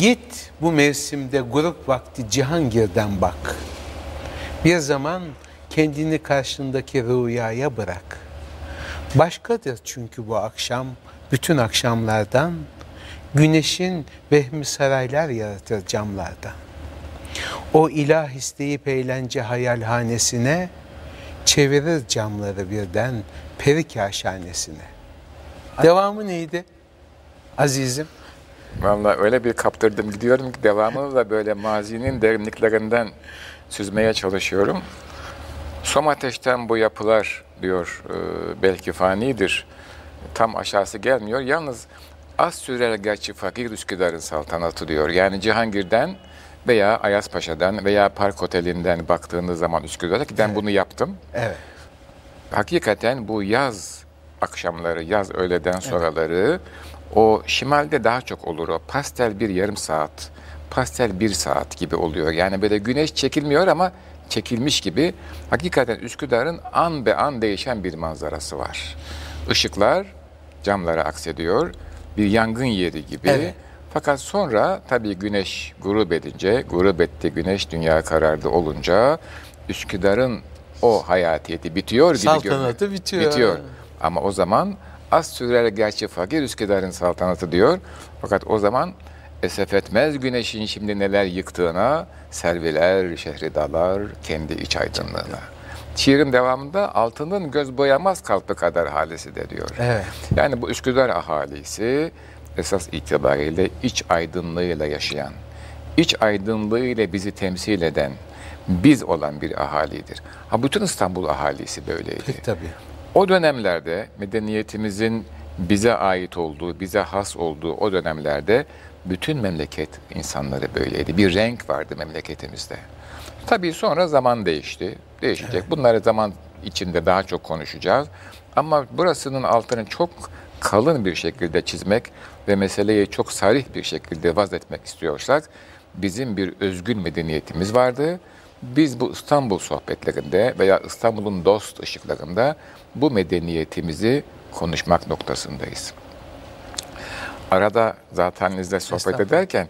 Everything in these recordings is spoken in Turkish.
Git bu mevsimde grup vakti Cihangir'den bak. Bir zaman kendini karşındaki rüyaya bırak. Başkadır çünkü bu akşam bütün akşamlardan güneşin vehmi saraylar yaratır camlardan. O ilah isteyip eğlence hayalhanesine çevirir camları birden peri kaşhanesine. Devamı neydi? Azizim. Vallahi öyle bir kaptırdım gidiyorum ki devamını da böyle mazinin derinliklerinden süzmeye çalışıyorum. Som ateşten bu yapılar diyor e, belki fanidir. Tam aşağısı gelmiyor. Yalnız az sürer gerçi fakir Üsküdar'ın saltanatı diyor. Yani Cihangir'den veya Ayaspaşa'dan veya Park Oteli'nden baktığınız zaman Üsküdar'a ki ben bunu yaptım. Evet. Hakikaten bu yaz akşamları, yaz öğleden sonraları o şimalde daha çok olur o. Pastel bir yarım saat, pastel bir saat gibi oluyor. Yani böyle güneş çekilmiyor ama çekilmiş gibi hakikaten Üsküdar'ın an be an değişen bir manzarası var. Işıklar camlara aksediyor. Bir yangın yeri gibi. Evet. Fakat sonra tabii güneş grup edince, grup etti güneş dünya karardı olunca Üsküdar'ın o hayatiyeti bitiyor gibi Saltanatı görünüyor. bitiyor. Bitiyor. Ama o zaman az sürer gerçi fakir Üsküdar'ın saltanatı diyor. Fakat o zaman esef etmez güneşin şimdi neler yıktığına, serviler, şehri dalar, kendi iç aydınlığına. Şiirin devamında altının göz boyamaz kalpı kadar halisi de diyor. Evet. Yani bu Üsküdar ahalisi esas itibariyle iç aydınlığıyla yaşayan, iç aydınlığıyla bizi temsil eden, biz olan bir ahalidir. Ha bütün İstanbul ahalisi böyleydi. Pek tabii. O dönemlerde medeniyetimizin bize ait olduğu, bize has olduğu o dönemlerde bütün memleket insanları böyleydi. Bir renk vardı memleketimizde. Tabii sonra zaman değişti. Değişecek. Bunları zaman içinde daha çok konuşacağız. Ama burasının altını çok kalın bir şekilde çizmek ve meseleyi çok sarih bir şekilde vazetmek istiyorsak bizim bir özgün medeniyetimiz vardı. Biz bu İstanbul sohbetlerinde veya İstanbul'un dost ışıklarında bu medeniyetimizi konuşmak noktasındayız. Arada zaten sizle sohbet ederken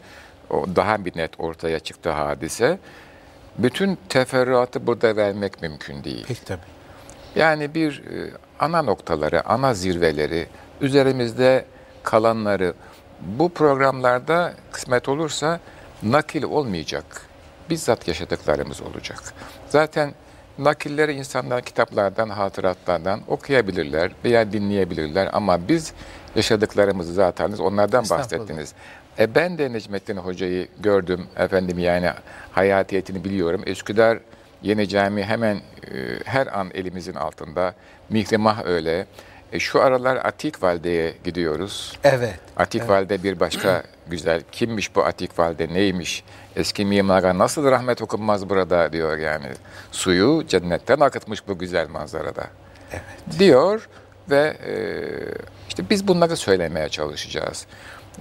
o daha bir net ortaya çıktı hadise. Bütün teferruatı burada vermek mümkün değil. Pek tabii. Yani bir e, ana noktaları, ana zirveleri, üzerimizde kalanları bu programlarda kısmet olursa nakil olmayacak. Bizzat yaşadıklarımız olacak. Zaten nakilleri insanlar kitaplardan, hatıratlardan okuyabilirler veya dinleyebilirler ama biz yaşadıklarımızı zaten onlardan bahsettiniz. E ben de Necmettin Hoca'yı gördüm efendim yani hayatiyetini biliyorum. Üsküdar Yeni Cami hemen e, her an elimizin altında. Mihrimah öyle. E, şu aralar Atik Valide'ye gidiyoruz. Evet. Atik Valide bir başka güzel. Kimmiş bu Atik Valide neymiş? Eski mimara nasıl rahmet okunmaz burada diyor yani. Suyu cennetten akıtmış bu güzel manzarada. Evet. Diyor ve e, işte biz bunları söylemeye çalışacağız.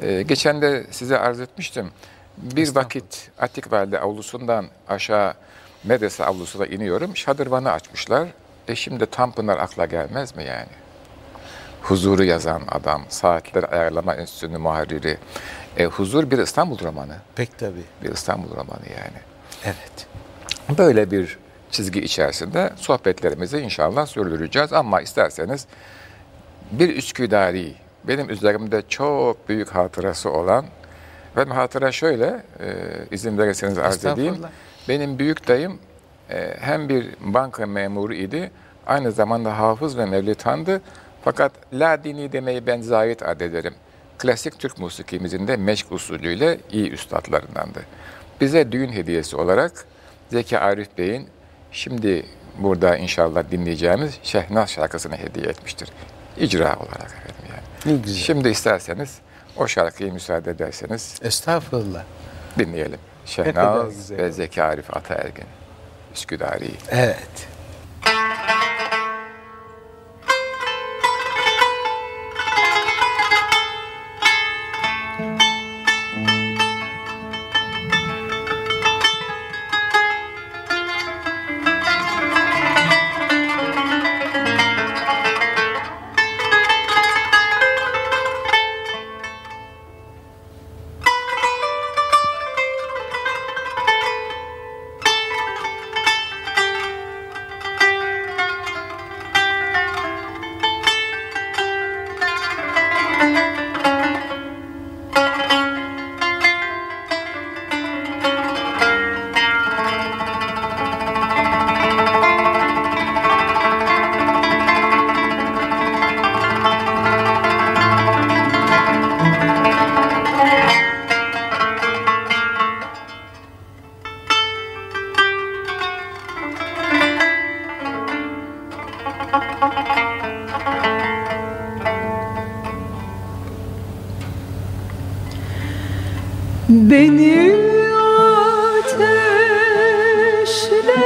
E, geçen de size arz etmiştim. Bir vakit Atik Valide avlusundan aşağı medrese avlusuna iniyorum. Şadırvanı açmışlar. E şimdi Tanpınar akla gelmez mi yani? Huzuru yazan adam, saatler ayarlama enstitüsünün muharriri. E, huzur bir İstanbul romanı. Pek tabii. Bir İstanbul romanı yani. Evet. Böyle bir çizgi içerisinde sohbetlerimizi inşallah sürdüreceğiz. Ama isterseniz bir Üsküdari, benim üzerimde çok büyük hatırası olan, benim hatıra şöyle, e, izin verirseniz arz edeyim. Benim büyük dayım e, hem bir banka memuru idi, aynı zamanda hafız ve mevlitandı. Fakat la dini demeyi ben zahit adederim. Klasik Türk musikimizin de meşk usulüyle iyi üstadlarındandı. Bize düğün hediyesi olarak Zeki Arif Bey'in şimdi burada inşallah dinleyeceğimiz Şehnaz şarkısını hediye etmiştir. İcra olarak efendim yani. Ne güzel. Şimdi isterseniz o şarkıyı müsaade ederseniz Estağfurullah. dinleyelim. Şehnaz ve Zeki Arif Ataergin. Üsküdari. Evet.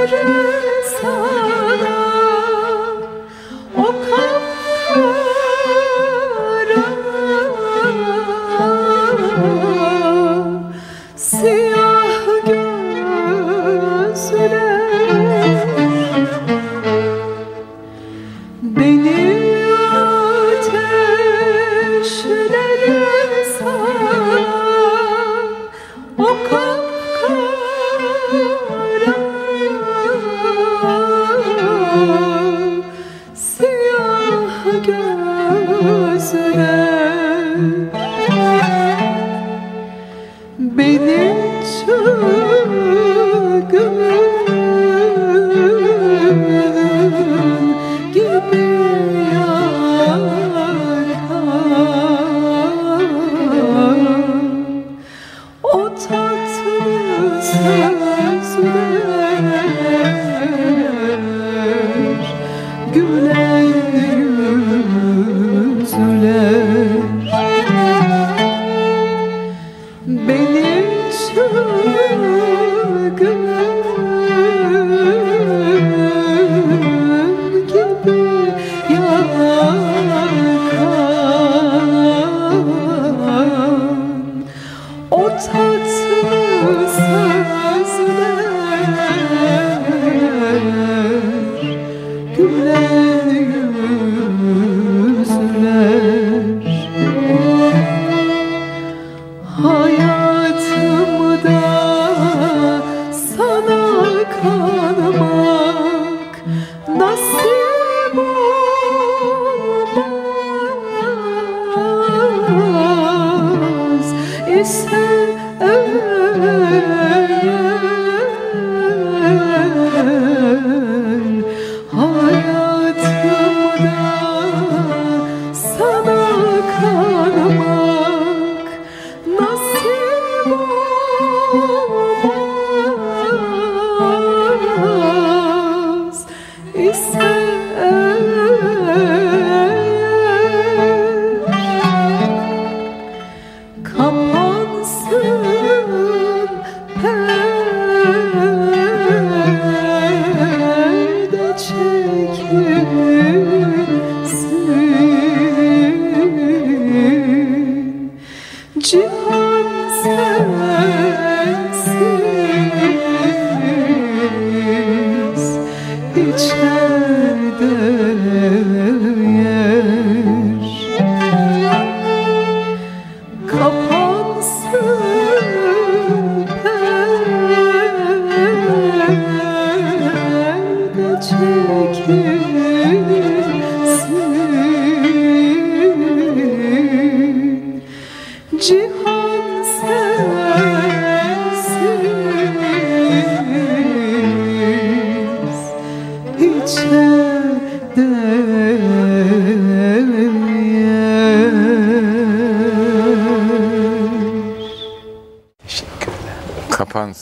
sarı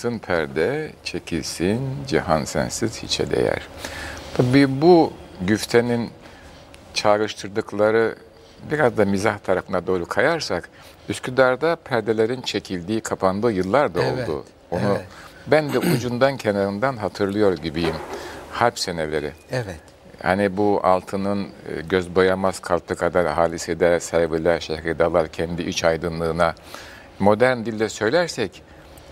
Kapansın perde, çekilsin, cihan sensiz hiçe değer. Tabii bu güftenin çağrıştırdıkları biraz da mizah tarafına doğru kayarsak, Üsküdar'da perdelerin çekildiği, kapandığı yıllar da Evet, oldu. Onu evet. ben de ucundan kenarından hatırlıyor gibiyim. Harp seneleri. Evet. Hani bu altının e, göz boyamaz kalktı kadar halisede serviler şehridalar kendi iç aydınlığına modern dille söylersek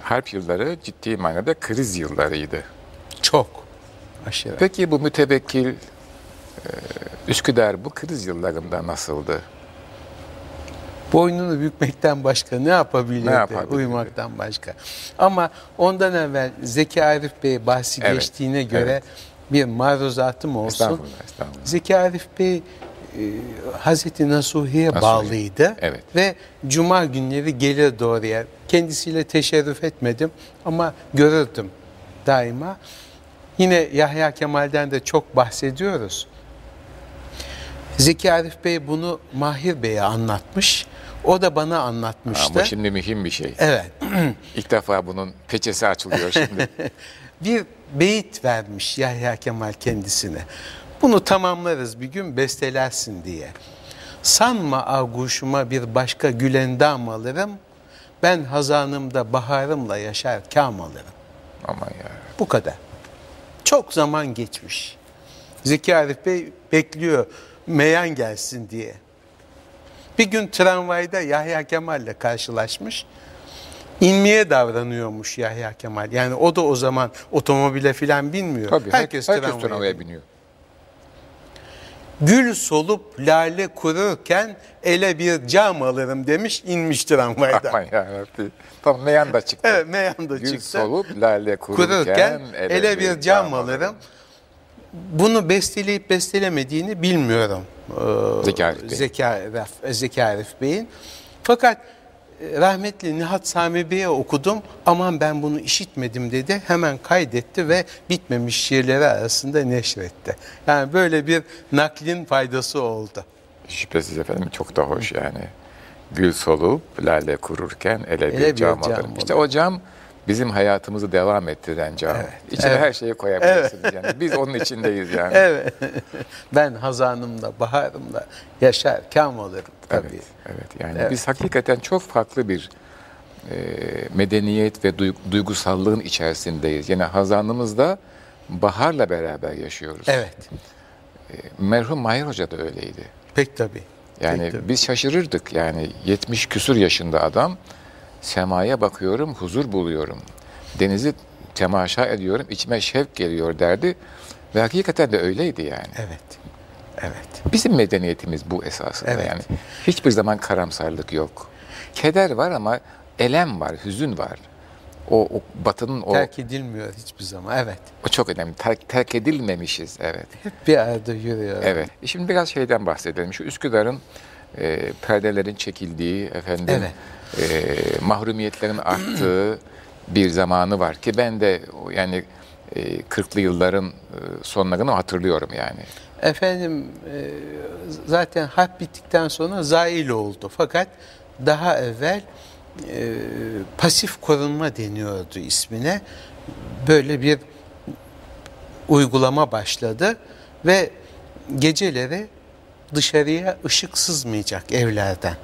harp yılları ciddi manada kriz yıllarıydı. Çok. Aşırı. Peki bu mütevekkil e, Üsküdar bu kriz yıllarında nasıldı? Boynunu bükmekten başka ne yapabilirdi? Ne yapabilirdi? Uyumaktan başka. Ama ondan evvel Zeki Arif Bey bahsi Evet, geçtiğine göre evet. bir maruzatım olsun. Estağfurullah, estağfurullah. Zeki Arif Bey e, Hazreti Nasuhi'ye bağlıydı. evet. Ve cuma günleri gelir doğruya. Kendisiyle teşerrüf etmedim ama görürdüm daima. Yine Yahya Kemal'den de çok bahsediyoruz. Zeki Arif Bey bunu Mahir Bey'e anlatmış. O da bana anlatmıştı. Ama şimdi mühim bir şey. Evet. İlk defa bunun peçesi açılıyor şimdi. bir beyit vermiş Yahya Kemal kendisine. Bunu tamamlarız bir gün bestelersin diye. Sanma aguşuma bir başka gülendam alırım. Ben hazanımda baharımla yaşar kam alırım. Aman ya. Bu kadar. Çok zaman geçmiş. Zeki Arif Bey bekliyor meyan gelsin diye. Bir gün tramvayda Yahya Kemal'le karşılaşmış. İnmeye davranıyormuş Yahya Kemal. Yani o da o zaman otomobile filan binmiyor. Tabii herkes, herkes tramvaya tramvaya biniyor. Gül solup lale kururken ele bir cam alırım demiş inmiş tramvayda. Aman ya Rabbi. Tam meyan da çıktı. evet meyan da Gül çıktı. solup lale kururken, kururken ele bir cam alırım. Bunu besteleyip bestelemediğini bilmiyorum. Ee, Zeki Arif Bey. Zeki Arif, Zeki Arif Bey'in. Fakat e, rahmetli Nihat Sami Bey'e okudum. Aman ben bunu işitmedim dedi. Hemen kaydetti ve bitmemiş şiirleri arasında neşretti. Yani böyle bir naklin faydası oldu. Şüphesiz efendim çok da hoş yani. Gül solup lale kururken ele, Ele bir cam cam alırım. İşte o cam bizim hayatımızı devam ettiren cam. İçine evet. her şeyi koyabilirsiniz yani. Biz onun içindeyiz yani. Evet. ben hazanımla, baharımla yaşar, kam alırım tabii. Evet, evet. Yani Evet. biz hakikaten çok farklı bir e, medeniyet ve duy- duygusallığın içerisindeyiz. Yani hazanımızda baharla beraber yaşıyoruz. Evet. Merhum Mahir Hoca da öyleydi. Pek tabii. Yani Pek tabii. biz şaşırırdık. Yani 70 küsur yaşında adam semaya bakıyorum, huzur buluyorum. Denizi temaşa ediyorum, içime şevk geliyor derdi. Ve hakikaten de öyleydi yani. Evet. Evet. Bizim medeniyetimiz bu esasında Evet. yani. Hiçbir zaman karamsarlık yok. Keder var ama elem var, hüzün var. O, o batının o, Terk edilmiyor hiçbir zaman. Evet. o çok önemli. Terk, terk edilmemişiz, evet. Hep bir arada yürüyor. Evet. E Şimdi biraz şeyden bahsedelim. Şu Üsküdar'ın e, perdelerin çekildiği, efendim, Evet. E, mahrumiyetlerin arttığı bir zamanı var ki ben de yani e, 40'lı yılların e, sonlarını hatırlıyorum yani. Efendim e, zaten harp bittikten sonra zail oldu. Fakat daha evvel e, pasif korunma deniyordu ismine. Böyle bir uygulama başladı ve geceleri dışarıya ışık sızmayacak evlerden.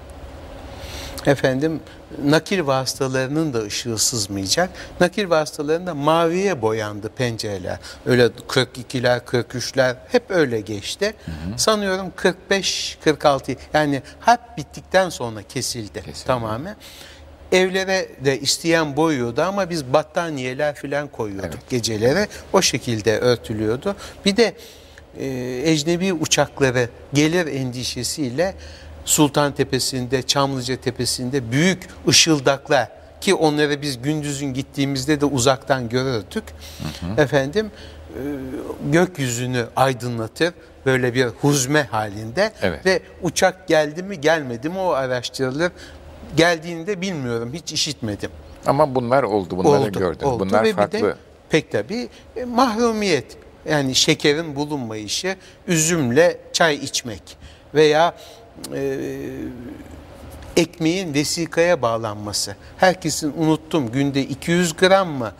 Efendim nakil vasıtalarının da ışığı sızmayacak. Nakil vasıtalarında maviye boyandı pencereler. Öyle 42'ler, 43'ler hep öyle geçti. Sanıyorum 45, 46 yani harp bittikten sonra kesildi, Kesildi. tamamen. Evlere de isteyen boyuyordu ama biz battaniyeler falan koyuyorduk gecelere. O şekilde örtülüyordu. Bir de e, ecnebi uçakları gelir endişesiyle Sultan Tepesi'nde, Çamlıca Tepesi'nde büyük ışıldaklar ki onları biz gündüzün gittiğimizde de uzaktan görürdük. Efendim e, gökyüzünü aydınlatır böyle bir huzme halinde Evet. ve uçak geldi mi gelmedi mi o araştırılır. Geldiğinde bilmiyorum hiç işitmedim. Ama bunlar oldu, bunları Oldu, gördüm. oldu. Bunlar Ve bir de farklı. pek tabii e, mahrumiyet. Yani şekerin bulunmayışı, üzümle çay içmek veya e, ekmeğin vesikaya bağlanması. Herkesin unuttum günde 200 gram mı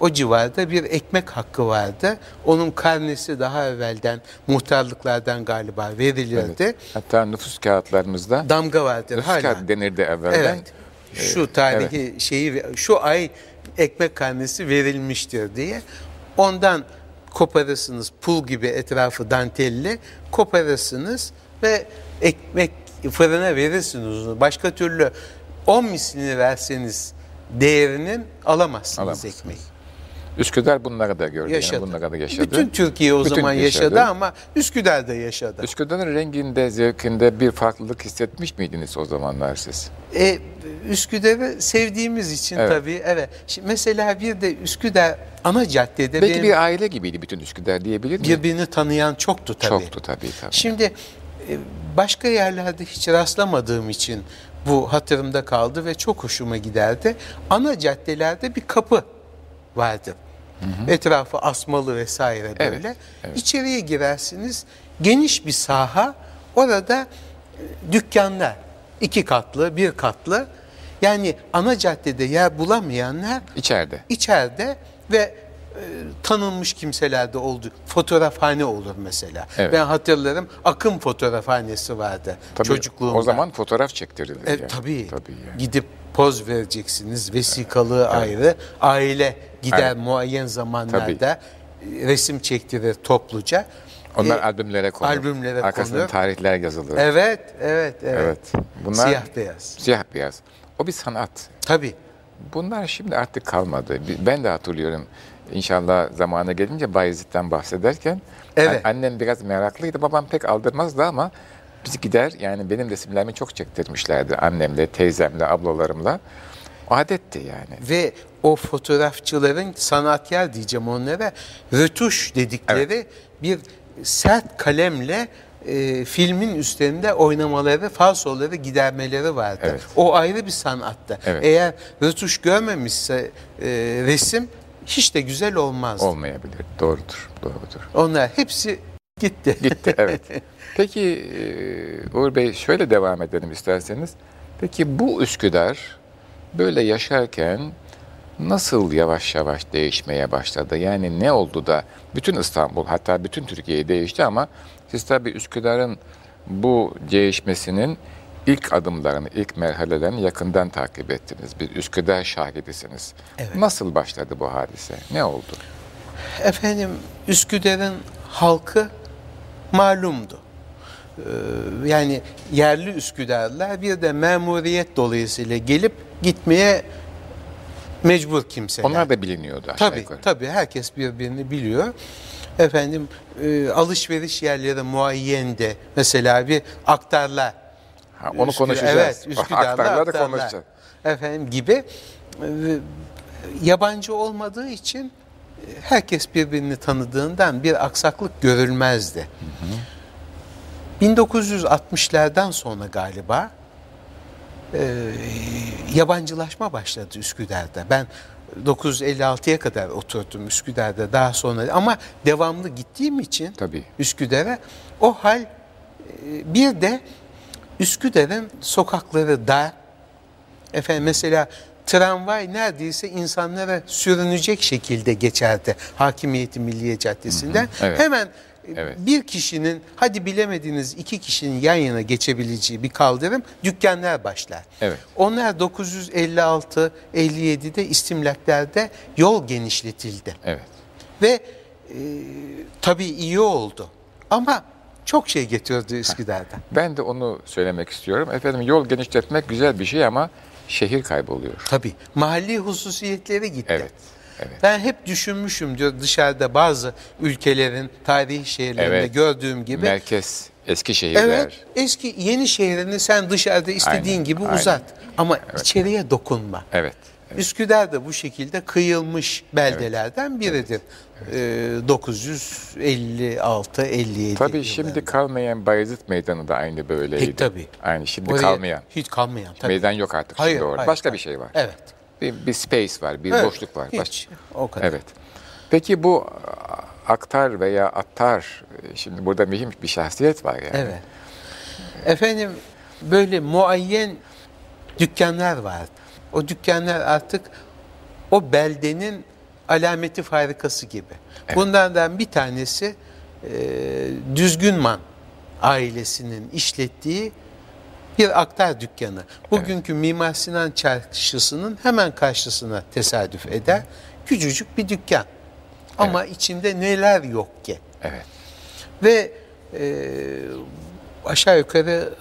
o civarda bir ekmek hakkı vardı. Onun karnesi daha evvelden muhtarlıklardan galiba verilirdi. Evet. Hatta nüfus kağıtlarımızda Damga vardır nüfus hala. kağıdı denirdi evvelden. Evet. Şu tarihi şeyi şu ay ekmek karnesi verilmiştir diye. Ondan koparırsınız pul gibi etrafı dantelli koparırsınız ve ekmek fırına verirsiniz. Başka türlü 10 mislini verseniz değerinin alamazsınız, Alamazsınız. ekmeği. Üsküdar bunları da gördü. Yaşadı. Yani bunları da yaşadı. Bütün Türkiye o Bütün zaman yaşadı. yaşadı. ama Üsküdar'da yaşadı. Üsküdar'ın renginde, zevkinde bir farklılık hissetmiş miydiniz o zamanlar siz? E, Üsküdar'ı sevdiğimiz için Evet. tabii evet. Şimdi mesela bir de Üsküdar ana caddede Belki benim bir aile gibiydi bütün Üsküdar diyebilir miyim? birbirini tanıyan çoktu tabii. Çoktu tabii tabii. Şimdi başka yerlerde hiç rastlamadığım için bu hatırımda kaldı ve çok hoşuma giderdi. Ana caddelerde bir kapı vardı. Etrafı asmalı vesaire Evet, böyle. evet. İçeriye girersiniz. Geniş bir saha. Orada e, dükkanlar. iki katlı, bir katlı. Yani ana caddede yer bulamayanlar İçeride. içeride ve e, tanınmış kimselerde oldu. Fotoğrafhane olur mesela. Evet. Ben hatırlarım Akım fotoğrafhanesi vardı Tabii çocukluğumda. O zaman fotoğraf çektirildi. E, yani. tabii. Tabii yani. Gidip poz vereceksiniz. Vesikalığı ayrı. Aile gider Evet. muayyen zamanlarda resim çektirir topluca. Onlar E, albümlere konur. albümlere Arkasında konur. tarihler yazılır. Evet, evet, evet. Evet. Bunlar Siyah beyaz. Siyah beyaz. O bir sanat. Tabii. Bunlar şimdi artık kalmadı. Ben de hatırlıyorum. İnşallah zamanı gelince Bayezid'den bahsederken Evet. an- annem biraz meraklıydı. Babam pek aldırmazdı ama biz gider yani benim resimlerimi çok çektirmişlerdi annemle, teyzemle, ablalarımla. Adetti yani. Ve o fotoğrafçıların sanatkar diyeceğim onlara rötuş dedikleri bir sert kalemle e, filmin üstünde oynamaları, falsoları gidermeleri vardı. Evet. O ayrı bir sanattı. Evet. Eğer rötuş görmemişse e, resim hiç de güzel olmazdı. Olmayabilir. Doğrudur. Doğrudur. Onlar hepsi gitti. Gitti evet. Peki e, Uğur Bey şöyle devam edelim isterseniz. Peki bu Üsküdar böyle yaşarken nasıl yavaş yavaş değişmeye başladı? Yani ne oldu da bütün İstanbul hatta bütün Türkiye değişti ama siz tabii Üsküdar'ın bu değişmesinin ilk adımlarını, ilk merhalelerini yakından takip ettiniz. Bir Üsküdar şahidisiniz. Nasıl başladı bu hadise? Ne oldu? Efendim Üsküdar'ın halkı malumdu. Ee, yani yerli Üsküdarlılar bir de memuriyet dolayısıyla gelip gitmeye mecbur kimseler. Onlar da biliniyordu aşağı Tabii yukarı. tabii herkes birbirini biliyor. Efendim e, alışveriş yerleri muayyende mesela bir aktarla Ha, onu Üsküdar- konuşacağız. Evet, Üsküdar'la Aktarları aktarlar. konuşacağız. Efendim gibi e, yabancı olmadığı için e, herkes birbirini tanıdığından bir aksaklık görülmezdi. 1960'lardan sonra galiba e, yabancılaşma başladı Üsküdar'da. Ben 956'ya kadar oturdum Üsküdar'da daha sonra ama devamlı gittiğim için Tabii. Üsküdar'a o hal e, bir de Üsküdar'ın sokakları dar. Efendim mesela tramvay neredeyse insanlara sürünecek şekilde geçerdi Hakimiyeti Milliye Caddesi'nden. evet. Hemen Evet. bir kişinin hadi bilemediniz iki kişinin yan yana geçebileceği bir kaldırım dükkanlar başlar. Evet. Onlar 956-57'de istimlaklerde yol genişletildi. Evet. Ve e, tabii iyi oldu. Ama çok şey getirdi Üsküdar'dan. Ben de onu söylemek istiyorum. Efendim yol genişletmek güzel bir şey ama şehir kayboluyor. Tabii. Mahalli hususiyetleri gitti. Evet. Evet. Ben hep düşünmüşüm diyor dışarıda bazı ülkelerin tarihi şehirlerinde Evet. gördüğüm gibi. Merkez, eski şehirler. Evet, eski yeni şehrini sen dışarıda istediğin Aynen, gibi aynen. uzat. Ama içeriye dokunma. Evet. Üsküdar da bu şekilde kıyılmış beldelerden biridir. Ee, 956 57 Tabii şimdi kalmayan Bayezid Meydanı da aynı böyleydi. E, tabii. Aynı şimdi Oraya kalmayan. Hiç kalmayan. Tabii. Meydan yok artık Hayır, şimdi orada. hayır, Başka hayır. bir şey var. Evet. Bir, bir space var, bir Evet, boşluk var. Baş- Hiç. O kadar. Evet. Peki bu aktar veya attar, e, şimdi burada mühim bir şahsiyet var yani. Evet. Efendim böyle muayyen dükkanlar vardı. O dükkanlar artık o beldenin alameti farikası gibi. Bunlardan bir tanesi e, Düzgünman ailesinin işlettiği bir aktar dükkanı. Bugünkü Mimar Sinan Çarşısı'nın hemen karşısına tesadüf eder. Küçücük bir dükkan. Ama içinde neler yok ki? Evet. Ve e, aşağı yukarı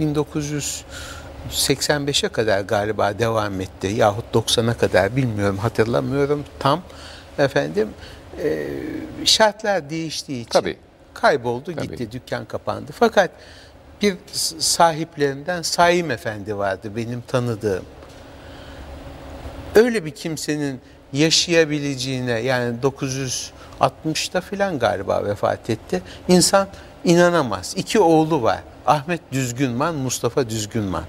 1985'e kadar galiba devam etti. Yahut 90'a kadar bilmiyorum hatırlamıyorum tam. Efendim e, şartlar değiştiği için Tabii. kayboldu Tabii. gitti dükkan kapandı. Fakat bir sahiplerinden Saim Efendi vardı benim tanıdığım öyle bir kimsenin yaşayabileceğine yani 960'ta filan galiba vefat etti. İnsan inanamaz. İki oğlu var. Ahmet Düzgünman, Mustafa Düzgünman.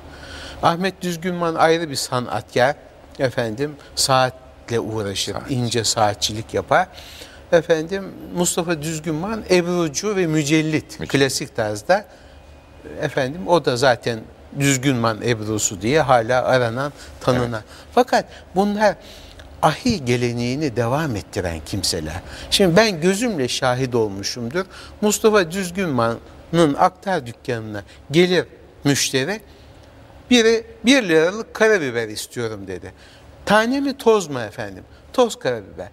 Ahmet Düzgünman ayrı bir sanatkar. Efendim saatle uğraşır. ince saatçilik yapar. Efendim Mustafa Düzgünman Ebrucu ve mücellit. Klasik tarzda efendim o da zaten düzgünman Ebrusu diye hala aranan, tanınan. Fakat bunlar ahi geleneğini devam ettiren kimseler. Şimdi ben gözümle şahit olmuşumdur. Mustafa Düzgünman'ın aktar dükkanına gelir müşteri Biri bir liralık karabiber istiyorum dedi. Tane mi toz mu efendim? Toz karabiber.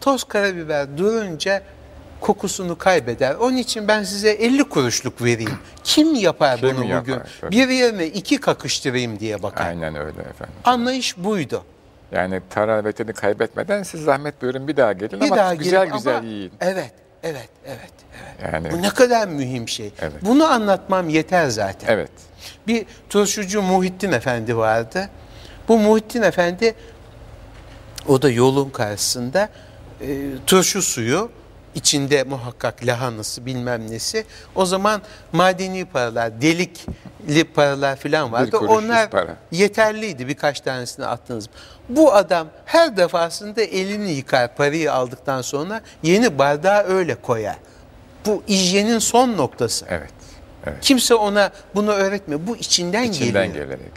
Toz karabiber durunca kokusunu kaybeder. Onun için ben size 50 kuruşluk vereyim. Kim yapar Kim bunu yapar, bugün? tabii. Bir yerine iki kakıştırayım diye bakar. Aynen öyle efendim. Anlayış buydu. Yani taravetini kaybetmeden siz zahmet buyurun bir daha gelin Bir ama daha güzel gelip güzel ama- yiyin. Evet, evet, evet, evet. Yani Bu ne kadar mühim şey. Evet. Bunu anlatmam yeter zaten. evet. Bir turşucu Muhittin Efendi vardı. Bu Muhittin Efendi o da yolun karşısında e, turşu suyu içinde muhakkak lahanası bilmem nesi. O zaman madeni paralar, delikli paralar falan vardı. Onlar para. yeterliydi birkaç tanesini attınız. Bu adam her defasında elini yıkar parayı aldıktan sonra yeni bardağı öyle koyar. Bu hijyenin son noktası. Evet. Evet. Kimse ona bunu öğretmiyor. Bu içinden, İçinden geliyor. gelerek.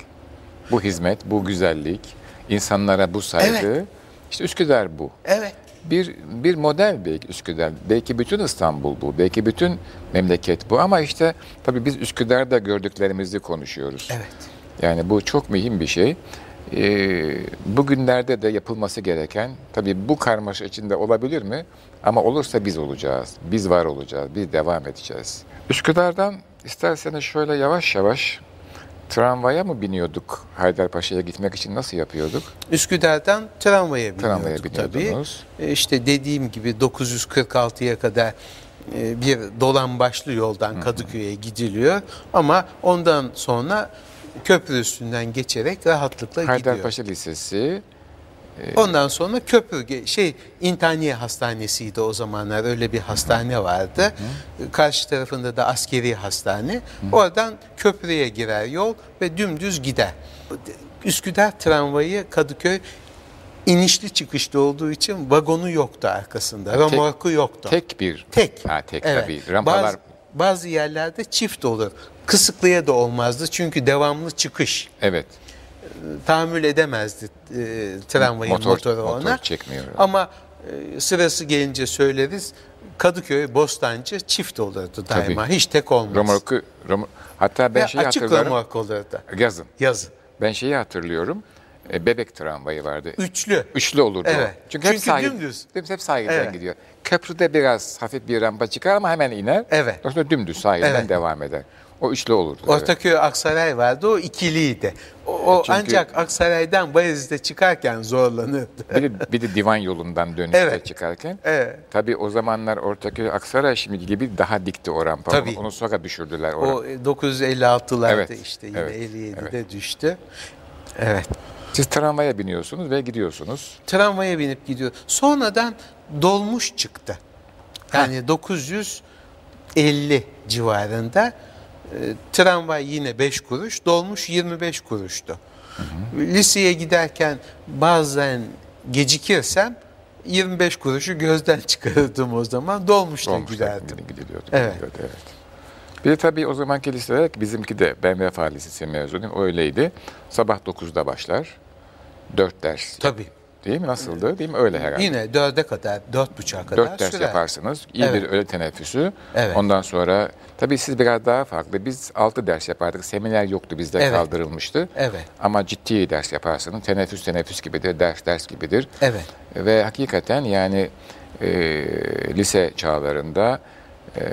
Bu hizmet, bu güzellik, insanlara bu saygı. İşte Üsküdar bu. Evet. Bir bir model belki Üsküdar. Belki bütün İstanbul bu. Belki bütün memleket bu. Ama işte tabii biz Üsküdar'da gördüklerimizi konuşuyoruz. Evet. Yani bu çok mühim bir şey. Ee, bugünlerde de yapılması gereken, tabii bu karmaşa içinde olabilir mi? Ama olursa biz olacağız, biz var olacağız, biz devam edeceğiz. Üsküdar'dan isterseniz şöyle yavaş yavaş tramvaya mı biniyorduk Haydarpaşa'ya gitmek için nasıl yapıyorduk? Üsküdar'dan tramvaya biniyorduk Tramvaya tabii. E, İşte dediğim gibi 946'ya kadar e, bir dolambaçlı yoldan Kadıköy'e gidiliyor. Ama ondan sonra köprü üstünden geçerek rahatlıkla gidiyor. Haydarpaşa Lisesi, Ondan sonra köprü şey İntaniye Hastanesi'ydi o zamanlar öyle bir hastane vardı. Karşı tarafında da askeri hastane. Oradan köprüye girer yol ve dümdüz gider. Üsküdar tramvayı Kadıköy inişli çıkışlı olduğu için vagonu yoktu arkasında. Romorku yoktu. tek bir. Tek. Ha, tek Evet. tabii. Rampalar Bazı, bazı yerlerde çift olur. Kısıklıya da olmazdı çünkü devamlı çıkış evet. Tahammül edemezdi e, tramvayın Motor- motoru motor ona. çekmiyor. Ama e, sırası gelince söyleriz. Kadıköy, Bostancı çift olurdu daima. Tabii. Hiç tek olmaz. Romorku, rom- hatta ben Ve şeyi açık hatırlarım. romork olurdu. Yazın. Yazın. Ben şeyi hatırlıyorum. E, bebek tramvayı vardı. Üçlü. Üçlü olurdu Evet. o. Çünkü, hep Çünkü sahil, dümdüz. Hep sahilden Evet. gidiyor. Köprüde biraz hafif bir rampa çıkar ama hemen iner. Evet. Sonra dümdüz sahilden Evet. devam eder. O üçlü olurdu. evet. Ortaköy Aksaray vardı. O ikiliydi. O, o Çünkü- ancak Aksaray'dan Bayezid'e çıkarken zorlanırdı. Bir de, bir de divan yolundan dönüşte Evet. çıkarken. Evet. Tabii o zamanlar Ortaköy Aksaray şimdi gibi daha dikti o rampa. Tabii. Onu, sonra düşürdüler o, O e, 956'larda Evet, işte yine evet, 57'de düştü. Evet. Siz tramvaya biniyorsunuz ve gidiyorsunuz. tramvaya binip gidiyor. Sonradan dolmuş çıktı. Yani 950 civarında e, tramvay yine 5 kuruş, dolmuş 25 kuruştu. Liseye giderken bazen gecikirsem 25 kuruşu gözden çıkarırdım o zaman. Dolmuşla Dolmuşlar giderdim. gidiliyordu. Evet. gidiliyordu, evet. Bir de tabii o zamanki liseler bizimki de ben Vefa Lisesi mezunuyum öyleydi. Sabah 9'da başlar. 4 ders. Tabii. Değil mi? Nasıldı? Değil mi? Öyle herhalde. Yine dörde kadar, dört buçuğa kadar 4 ders sürer. yaparsınız. İyi Evet. bir öğle teneffüsü. Evet. Ondan sonra tabii siz biraz daha farklı. Biz 6 ders yapardık. Seminer yoktu bizde Evet. kaldırılmıştı. Evet. Ama ciddi ders yaparsınız. Teneffüs teneffüs gibidir. Ders ders gibidir. Evet. Ve hakikaten yani e, lise çağlarında e,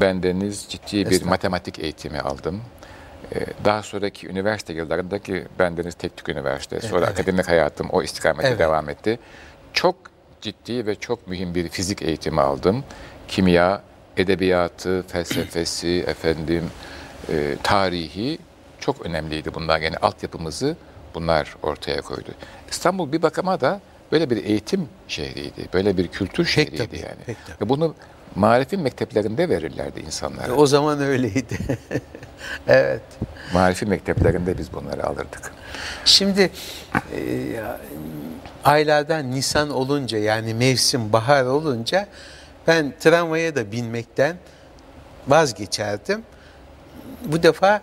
bendeniz ciddi bir matematik eğitimi aldım. E, daha sonraki üniversite yıllarındaki bendeniz teknik üniversite, sonra Evet. akademik hayatım o istikamete Evet. devam etti. Çok ciddi ve çok mühim bir fizik eğitimi aldım. Kimya, edebiyatı, felsefesi, efendim, e, tarihi çok önemliydi bunlar. Yani altyapımızı bunlar ortaya koydu. İstanbul bir bakıma da böyle bir eğitim şehriydi. Böyle bir kültür şehriydi yani. pek tabii. Ve bunu marifin mekteplerinde verirlerdi insanlara. O zaman öyleydi. evet. Marifi mekteplerinde biz bunları alırdık. Şimdi e, aylardan Nisan olunca yani mevsim bahar olunca ben tramvaya da binmekten vazgeçerdim. Bu defa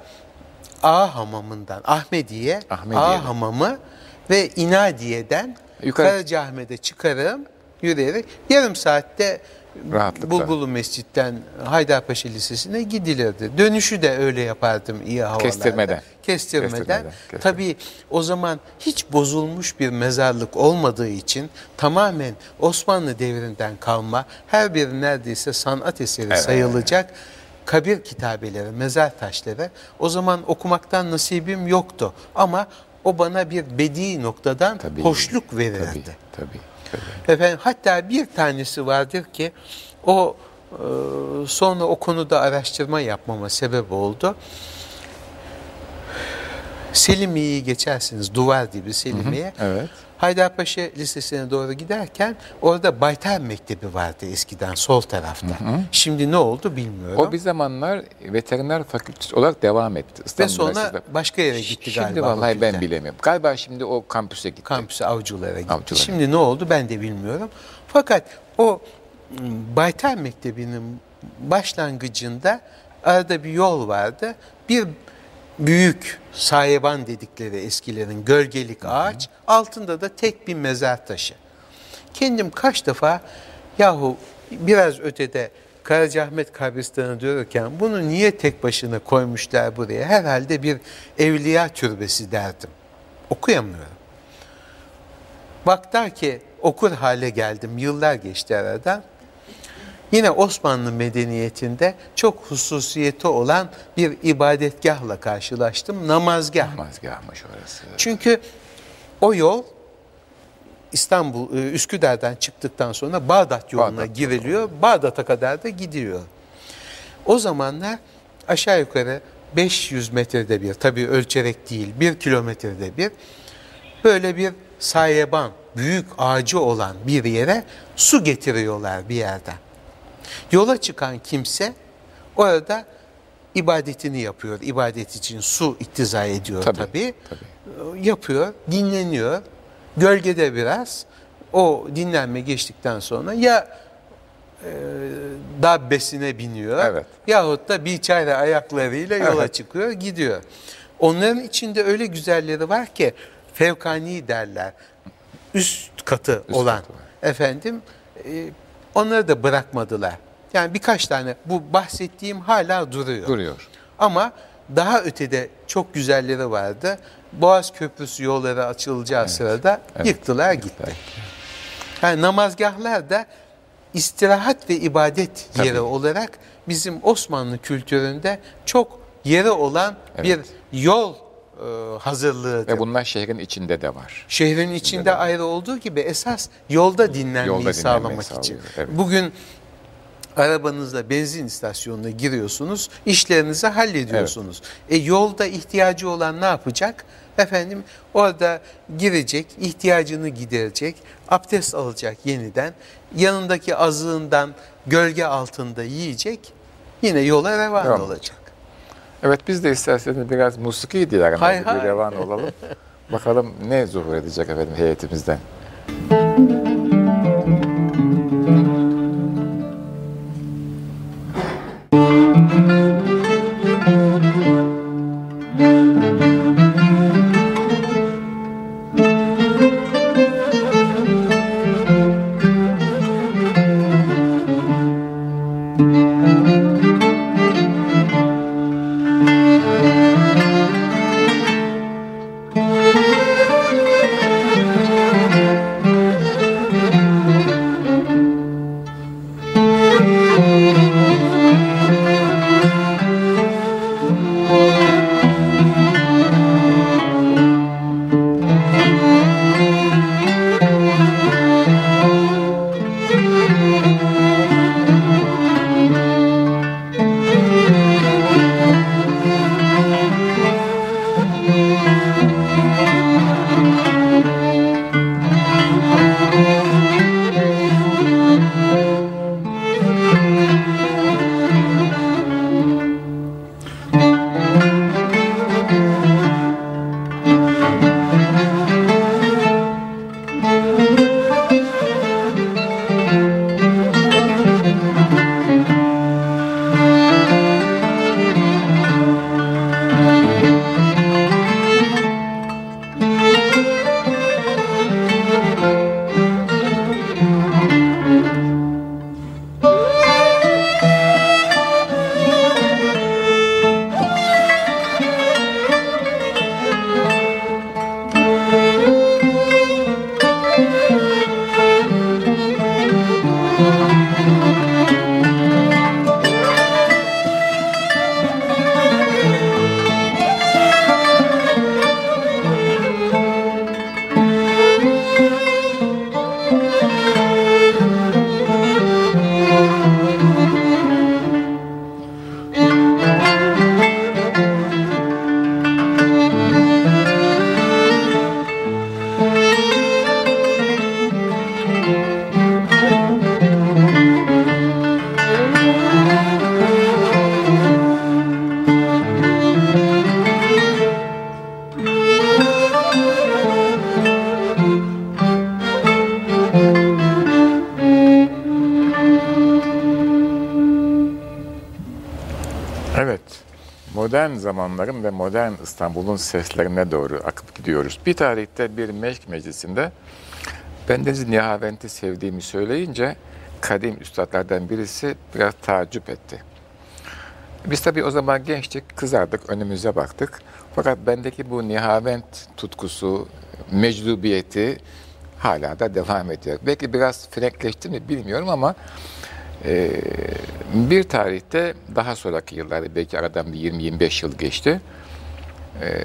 A hamamından Ahmediye, Ahmediye'den. A hamamı ve İnadiye'den Yukarı- Karacaahmet'e çıkarım. yürüyerek yarım saatte Rahatlıkla. Bulgulu Mescid'den Haydarpaşa Lisesi'ne gidilirdi. Dönüşü de öyle yapardım iyi havalarda. Kestirmeden. Kestirmeden. Kestirmeden, kestirmeden. Tabii o zaman hiç bozulmuş bir mezarlık olmadığı için tamamen Osmanlı devrinden kalma her biri neredeyse sanat eseri Evet. sayılacak kabir kitabeleri, mezar taşları. O zaman okumaktan nasibim yoktu ama o bana bir bedi noktadan Tabii. hoşluk verirdi. Tabii, tabii. Efendim hatta bir tanesi vardır ki o e, sonra o konuda araştırma yapmama sebep oldu. Selimiye'yi geçersiniz, duvar dibi Selimiye. evet. Haydarpaşa Lisesi'ne doğru giderken orada Baytar Mektebi vardı eskiden sol tarafta. Şimdi ne oldu bilmiyorum. O bir zamanlar veteriner fakültesi olarak devam etti. Ve İstanbul sonra Üniversitesi'de. başka yere gitti Şimdi galiba. vallahi ben bilemiyorum. Galiba şimdi o kampüse gitti. kampüse avcılara gitti. Avcılara. Şimdi ne oldu ben de bilmiyorum. Fakat o m, Baytar Mektebi'nin başlangıcında arada bir yol vardı. Bir büyük sayeban dedikleri eskilerin gölgelik ağaç, altında da tek bir mezar taşı. Kendim kaç defa yahu biraz ötede Karacaahmet kabristanı diyorken bunu niye tek başına koymuşlar buraya? Herhalde bir evliya türbesi derdim. Okuyamıyorum. Bak ki okur hale geldim. Yıllar geçti aradan. Yine Osmanlı medeniyetinde çok hususiyeti olan bir ibadetgahla karşılaştım. Namazgah. Mazgahmış orası. Çünkü o yol İstanbul, e, Üsküdar'dan çıktıktan sonra Bağdat yoluna Bağdat giriliyor. Bağdat'a kadar da gidiyor. O zamanlar aşağı yukarı 500 metrede bir, tabii ölçerek değil, 1 kilometrede bir böyle bir sayeban, büyük ağacı olan bir yere su getiriyorlar bir yerden. Yola çıkan kimse orada ibadetini yapıyor. İbadet için su iktiza ediyor Tabii, tabii. tabii. Yapıyor, dinleniyor. Gölgede biraz o dinlenme geçtikten sonra ya e, dabbesine biniyor Evet. yahut da bir çare ayaklarıyla yola Evet. çıkıyor, gidiyor. Onların içinde öyle güzelleri var ki fevkani derler. Üst katı olan katı var. efendim e, onları da bırakmadılar. Yani birkaç tane bu bahsettiğim hala duruyor. Duruyor. Ama daha ötede çok güzelleri vardı. Boğaz Köprüsü yolları açılacağı sırada evet. yıktılar gitti. Yani namazgahlar da istirahat ve ibadet Tabii. yeri olarak bizim Osmanlı kültüründe çok yeri olan Evet. bir yol e, hazırlığıdır. Ve bunlar şehrin içinde de var. Şehrin içinde ayrı olduğu gibi esas yolda dinlenmeyi Yolda sağlamak sağlıyor, için. evet. Bugün arabanızla benzin istasyonuna giriyorsunuz, işlerinizi hallediyorsunuz. E yolda ihtiyacı olan ne yapacak? Efendim orada girecek, ihtiyacını giderecek, abdest alacak yeniden, yanındaki azığından gölge altında yiyecek, yine yola revan olacak. Evet biz de isterseniz biraz musiki diyelim. Hay bir revan olalım. Bakalım ne zuhur edecek efendim heyetimizden. Müzik modern zamanların ve modern İstanbul'un seslerine doğru akıp gidiyoruz. Bir tarihte bir meşk meclisinde bendeniz Nihavent'i sevdiğimi söyleyince kadim üstadlardan birisi biraz tacip etti. Biz tabii o zaman gençtik, kızardık, önümüze baktık. Fakat bendeki bu Nihavent tutkusu, meclubiyeti hala da devam ediyor. Belki biraz frenkleşti mi bilmiyorum ama e, bir tarihte daha sonraki yıllarda belki aradan bir 20-25 yıl geçti. E,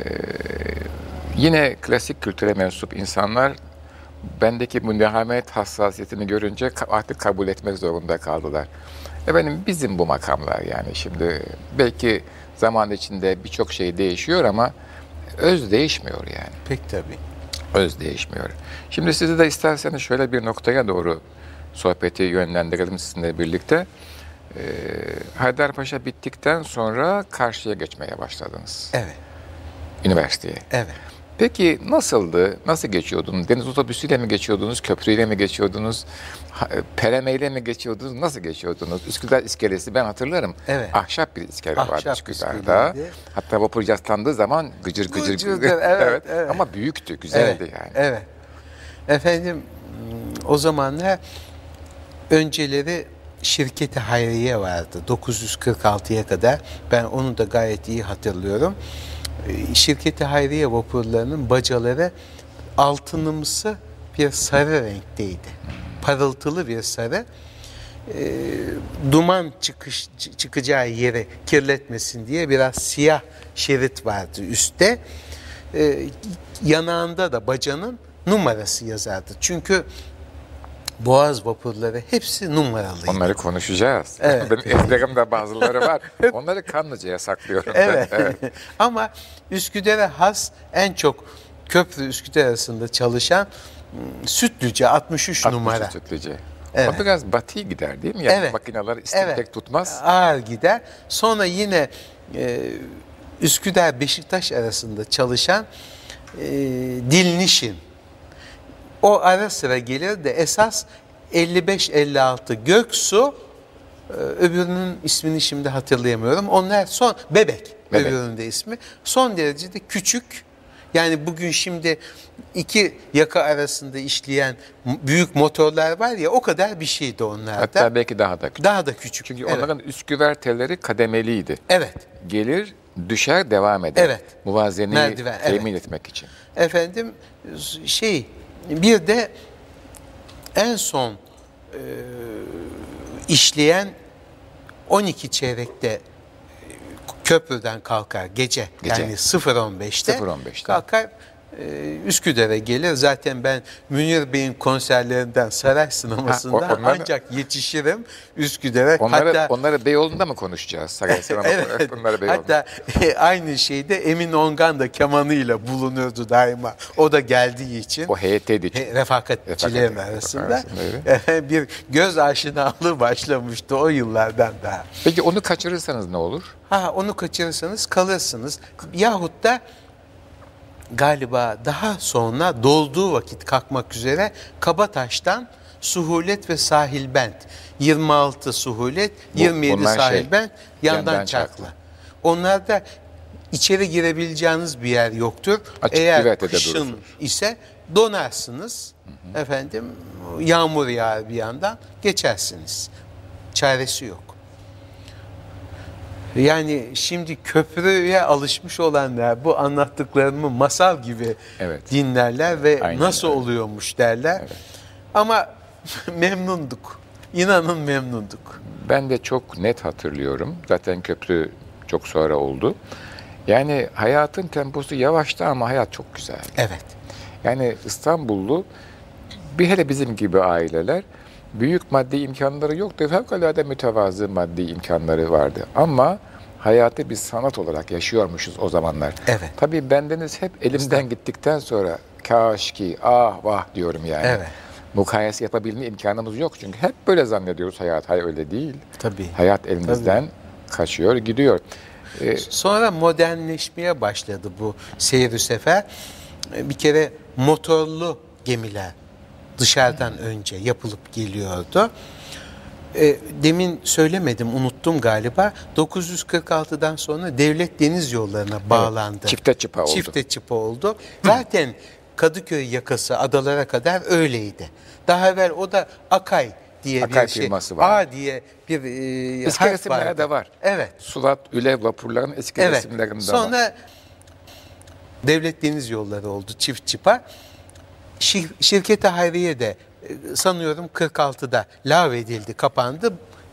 yine klasik kültüre mensup insanlar bendeki bu nihamet hassasiyetini görünce artık kabul etmek zorunda kaldılar. Efendim bizim bu makamlar yani şimdi belki zaman içinde birçok şey değişiyor ama öz değişmiyor yani. Pek tabii. Öz değişmiyor. Şimdi sizi de isterseniz şöyle bir noktaya doğru sohbeti yönlendirelim sizinle birlikte. Ee, Haydarpaşa bittikten sonra karşıya geçmeye başladınız. Evet. Üniversiteye. Evet. Peki nasıldı? Nasıl geçiyordunuz? Deniz otobüsüyle mi geçiyordunuz? Köprüyle mi geçiyordunuz? Ha- Peremeyle mi geçiyordunuz? Nasıl geçiyordunuz? Üsküdar iskelesi ben hatırlarım. Evet. Ahşap bir iskele vardı Ahşap Üsküdar'da. iskeleydi. Hatta vapur yaslandığı zaman gıcır gıcır Gıcırdı, evet, evet. Ama büyüktü, güzeldi evet, yani. Evet. Efendim hmm, o zamanlar önceleri şirketi Hayriye vardı 946'ya kadar. Ben onu da gayet iyi hatırlıyorum. Ee, Şirketi Hayriye vapurlarının bacaları altınımsı bir sarı renkteydi. Parıltılı bir sarı. Ee, duman çıkış çı- çıkacağı yeri kirletmesin diye biraz siyah şerit vardı üstte. Ee, yanağında da bacanın numarası yazardı. Çünkü boğaz vapurları hepsi numaralıydı. Onları konuşacağız. Evet. Benim ezberimde bazıları var. Onları kanlıcaya saklıyorum. Evet. Ama Üsküdar'a has en çok köprü Üsküdar arasında çalışan hmm, Sütlüce 63 numara. Sütlüce. Evet. O biraz batı gider değil mi? Yani Evet. makineler istek tutmaz. Ağır gider. Sonra yine e, Üsküdar Beşiktaş arasında çalışan e, Dilnişin. O ara sıra gelir de esas 55-56 Göksu e, öbürünün ismini şimdi hatırlayamıyorum. Onlar son Bebek, Bebek. öbürünün de ismi. Son derecede küçük. Yani bugün şimdi iki yaka arasında işleyen büyük motorlar var ya o kadar bir şeydi onlarda. Hatta belki daha da küçük. Daha da küçük. Çünkü Evet. onların üsküver telleri kademeliydi. Evet. Gelir, düşer, devam eder. Evet. Muvazeneyi Merdiven, temin etmek için. Efendim şey bir de en son e, işleyen 12 çeyrekte e, köprüden kalkar gece, Gece. yani 0.15'te 0.15'te. kalkar Üsküdar'a gelir. Zaten ben Münir Bey'in konserlerinden Saray Sineması'ndan Ha, o- onları- ancak yetişirim Üsküdar'a. Onları, Hatta onları Beyoğlu'nda mı konuşacağız? Saray Sinema evet. Onları Beyoğlu'nda. Hatta e, aynı şeyde Emin Ongan da kemanıyla bulunurdu daima. O da geldiği için. O heyeteydi. He- refakatçilerin Refakat- arasında arasındaydı. bir göz aşinalığı başlamıştı o yıllardan daha. Peki onu kaçırırsanız ne olur? Ha onu kaçırırsanız kalırsınız. Yahut da galiba daha sonra dolduğu vakit kalkmak üzere Kabataş'tan Suhulet ve Sahilbent 26 Suhulet, Bu- 27 bunlar şey, Sahilbent, yandan, yandan Çakla. Çakla. Onlarda içeri girebileceğiniz bir yer yoktur. Açık Eğer kışın durursunuz. ise donarsınız. Efendim yağmur yağar bir yandan geçersiniz. Çaresi yok. Yani şimdi köprüye alışmış olanlar bu anlattıklarımı masal gibi Evet. dinlerler ve Aynen nasıl öyle. oluyormuş derler. Ama memnunduk. İnanın memnunduk. Ben de çok net hatırlıyorum. Zaten köprü çok sonra oldu. Yani hayatın temposu yavaştı ama hayat çok güzel. Evet. Yani İstanbullu bir hele bizim gibi aileler büyük maddi imkanları yoktu. Fevkalade mütevazı maddi imkanları vardı. Ama hayatı bir sanat olarak yaşıyormuşuz o zamanlar. Evet. Tabii bendeniz hep elimden gittikten sonra kaş ki ah vah diyorum yani. Evet. Mukayese yapabilme imkanımız yok çünkü hep böyle zannediyoruz hayat. Hayır öyle değil. Tabii. Hayat elimizden kaçıyor, gidiyor. Ee, Sonra modernleşmeye başladı bu seyir sefer. Bir kere motorlu gemiler dışarıdan önce yapılıp geliyordu. E, demin söylemedim, unuttum galiba. 946'dan sonra devlet deniz yollarına bağlandı. çifte çıpa oldu. Çifte çıpa oldu. Zaten Kadıköy yakası adalara kadar öyleydi. Daha evvel o da Akay diye Akay bir şey. var. A diye bir e, Eski harf resimlerde vardı. var. Evet. Sulat, Ülev vapurların eski Evet. resimlerinde Sonra var. devlet deniz yolları oldu çift çıpa. Şir, şirketi Hayriye de e, sanıyorum 46'da lağvedildi, kapandı.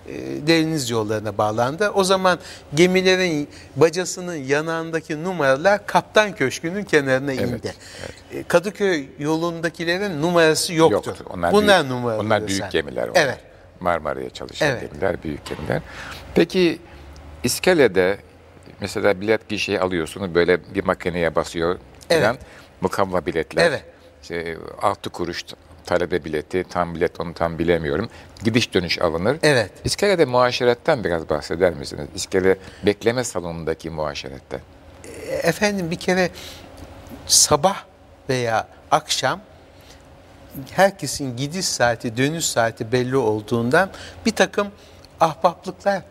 E, Deniz yollarına bağlandı. O zaman gemilerin bacasının yanağındaki numaralar Kaptan Köşkü'nün kenarına Evet, indi. E, Kadıköy yolundakilerin numarası yoktur. Yoktu. Onlar Bunlar büyük, numaralı. Onlar büyük sen. gemiler. Onlar. Evet. Marmara'ya çalışan Evet. gemiler, büyük gemiler. Peki iskelede mesela bilet gişeyi alıyorsunuz böyle bir makineye basıyor falan. Evet. Mukavva biletler. Evet. İşte 6 kuruş talebe bileti, tam bilet onu tam bilemiyorum. Gidiş dönüş alınır. Evet. İskelede muaşeretten biraz bahseder misiniz? İskele bekleme salonundaki muaşeretten. Efendim bir kere sabah veya akşam herkesin gidiş saati, dönüş saati belli olduğundan bir takım ahbaplıklar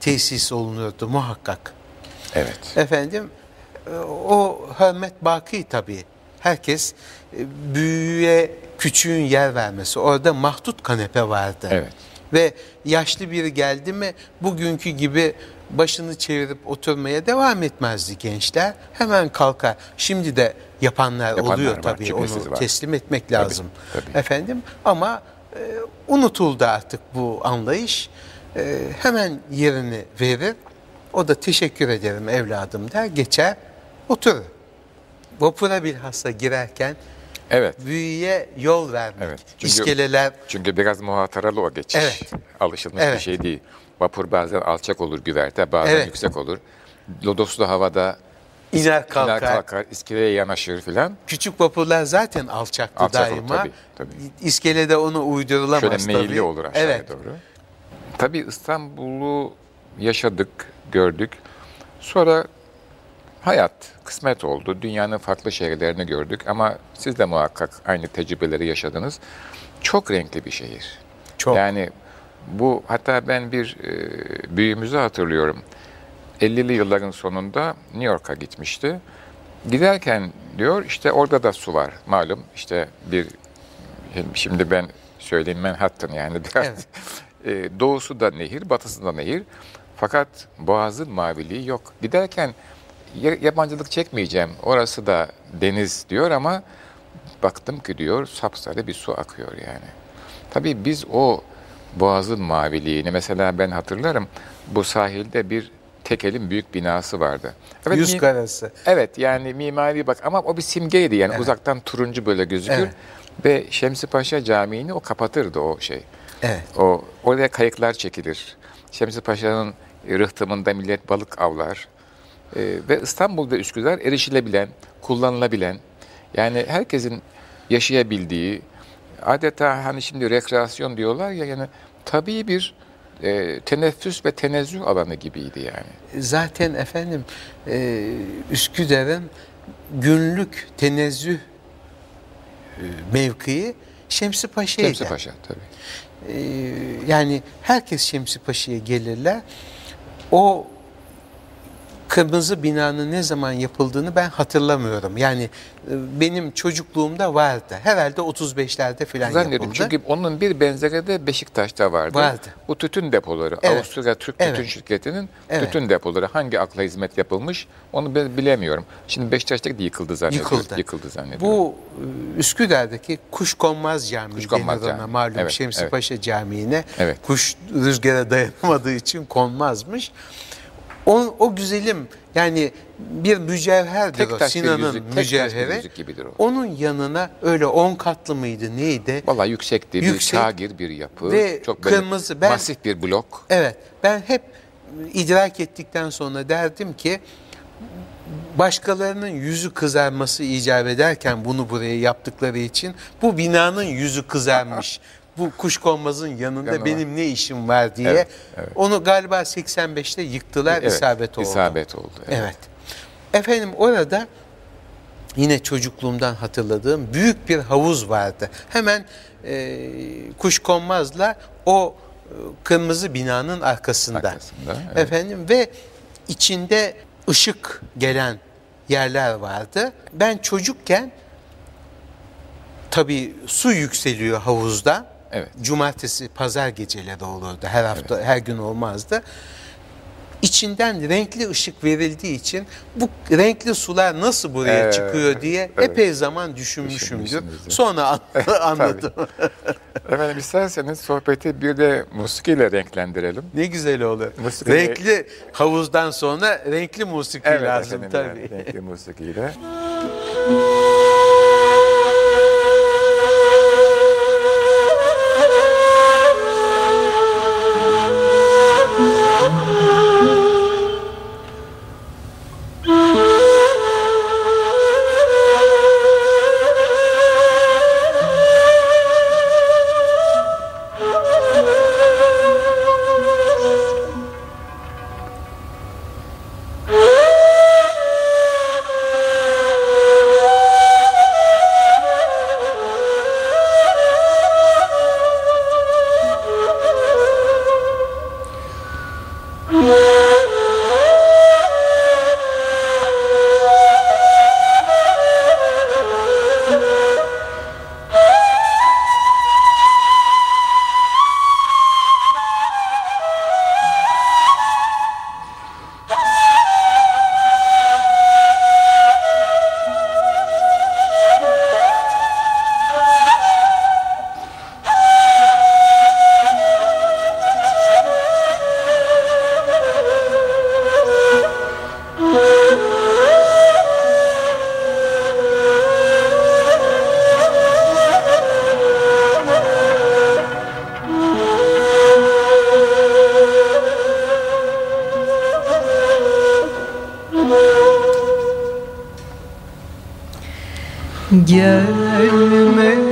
tesis olunuyordu muhakkak. Evet. Efendim e, o hürmet baki tabii. Herkes e, büyüğe küçüğün yer vermesi. Orada mahdut kanepe vardı. Evet. Ve yaşlı biri geldi mi bugünkü gibi başını çevirip oturmaya devam etmezdi gençler. Hemen kalkar. Şimdi de yapanlar, Yapanlar oluyor var, tabii. Onu var. teslim etmek lazım. tabii. Efendim ama e, unutuldu artık bu anlayış. E, hemen yerini verir. O da teşekkür ederim evladım der. Geçer oturur. Vapura bilhassa girerken Evet. büyüye yol vermek. Evet. Çünkü- İskeleler Çünkü biraz muhataralı o geçiş. Evet. Alışılmış bir Evet. şey değil. Vapur bazen alçak olur güverte, bazen Evet. yüksek olur. Lodoslu havada iner kalkar. iner kalkar, iskeleye yanaşır filan. Küçük vapurlar zaten alçaktı Alçak olur, daima. tabii, tabii. İskelede onu uydurulamaz Şöyle tabii. meyilli olur aşağıya evet. doğru. Tabii İstanbul'u yaşadık, gördük. Sonra hayat kısmet oldu. Dünyanın farklı şehirlerini gördük ama siz de muhakkak aynı tecrübeleri yaşadınız. Çok renkli bir şehir. Çok. Yani bu hatta ben bir e, büyüğümüzü hatırlıyorum. 50'li yılların sonunda New York'a gitmişti. Giderken diyor işte orada da su var malum işte bir şimdi ben söyleyeyim Manhattan yani biraz Evet. E, doğusu da nehir batısı da nehir fakat boğazın maviliği yok. Giderken yabancılık çekmeyeceğim orası da deniz diyor ama baktım ki diyor sapsarı bir su akıyor yani. Tabii biz o boğazın maviliğini mesela ben hatırlarım bu sahilde bir tekelin büyük binası vardı. Evet, Yüz karası. Evet yani mimari bak ama o bir simgeydi yani Evet. uzaktan turuncu böyle gözükür. Evet. Ve Şemsi Paşa Camii'ni o kapatırdı o şey. Evet. O oraya kayıklar çekilir. Şemsi Paşa'nın rıhtımında millet balık avlar. Ee, ve İstanbul ve Üsküdar erişilebilen, kullanılabilen, yani herkesin yaşayabildiği, adeta hani şimdi rekreasyon diyorlar ya yani tabii bir e, teneffüs ve tenezzüh alanı gibiydi yani. Zaten efendim e, Üsküdar'ın günlük tenezzüh e, mevkii Şemsi Paşa'ydı. Şemsi Paşa tabii. Ee, yani herkes Şemsi Paşa'ya gelirler. O kırmızı binanın ne zaman yapıldığını ben hatırlamıyorum. Yani e, benim çocukluğumda vardı. Herhalde 35'lerde falan Zannediyorum yapıldı. çünkü onun bir benzeri de Beşiktaş'ta vardı. Vardı. Bu tütün depoları. Evet. Avusturya Türk Evet. Tütün Şirketi'nin Evet. tütün depoları. Hangi akla hizmet yapılmış onu ben bilemiyorum. Şimdi Beşiktaş'taki de yıkıldı zannediyorum. Yıkıldı. Yıkıldı zannediyorum. Bu e, Üsküdar'daki Kuşkonmaz Camii Kuşkonmaz denir ona malum Evet, Şemsi evet. Paşa Camii'ne. Evet. Kuş rüzgara dayanamadığı için konmazmış. O, o güzelim yani bir mücevherdir Tek o bir Sinan'ın bir mücevheri. gibidir o. Onun yanına öyle on katlı mıydı neydi? Vallahi yüksekti. Bir Yüksek kagir bir yapı. ve çok kırmızı. Ben- masif bir blok. Evet ben hep idrak ettikten sonra derdim ki başkalarının yüzü kızarması icap ederken bunu buraya yaptıkları için bu binanın yüzü kızarmış. bu kuşkonmazın yanında Yanına. benim ne işim var diye. Evet, evet. Onu galiba 85'te yıktılar Evet, isabet oldu. isabet oldu, evet. Evet. Efendim orada yine çocukluğumdan hatırladığım büyük bir havuz vardı. Hemen e, Kuşkonmaz'la o kırmızı binanın arkasında. Arkasında, evet. Efendim ve içinde ışık gelen yerler vardı. Ben çocukken tabii su yükseliyor havuzda. Evet. Cumartesi, pazar geceleri olurdu. Her hafta, her gün olmazdı. İçinden renkli ışık verildiği için bu renkli sular nasıl buraya Evet, çıkıyor diye evet. epey zaman düşünmüşümdür. Sonra an- anladım. Efendim isterseniz sohbeti bir de musikiyle renklendirelim. ne güzel olur. Musiki- renkli havuzdan sonra renkli musiki lazım efendim, tabii. yani renkli musikiyle. Gelmedi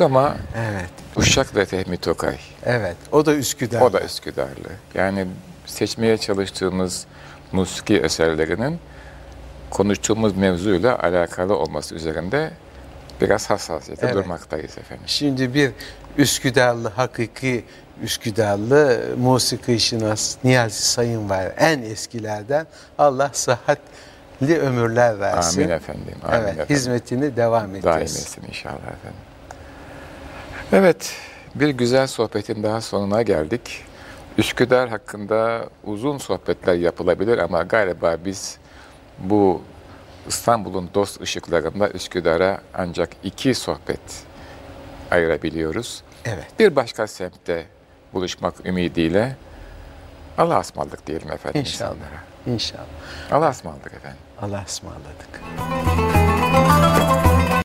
Ama Evet. Uşak ve Fehmi Tokay. Evet. O da Üsküdar. O da Üsküdarlı. Yani seçmeye çalıştığımız musiki eserlerinin konuştuğumuz mevzuyla alakalı olması üzerinde biraz hassasiyete Evet. durmaktayız efendim. Şimdi bir Üsküdarlı, hakiki Üsküdarlı musiki şinas Niyazi Sayın var. En eskilerden. Allah sıhhatli ömürler versin. Amin efendim. Amin evet, efendim. hizmetini devam Daim edeceğiz. etsin inşallah efendim. Evet, bir güzel sohbetin daha sonuna geldik. Üsküdar hakkında uzun sohbetler yapılabilir ama galiba biz bu İstanbul'un dost ışıklarında Üsküdar'a ancak iki sohbet ayırabiliyoruz. Evet. Bir başka semtte buluşmak ümidiyle Allah'a ısmarladık diyelim efendim İnşallah. insanlara. İnşallah. Allah'a ısmarladık efendim. Allah'a ısmarladık.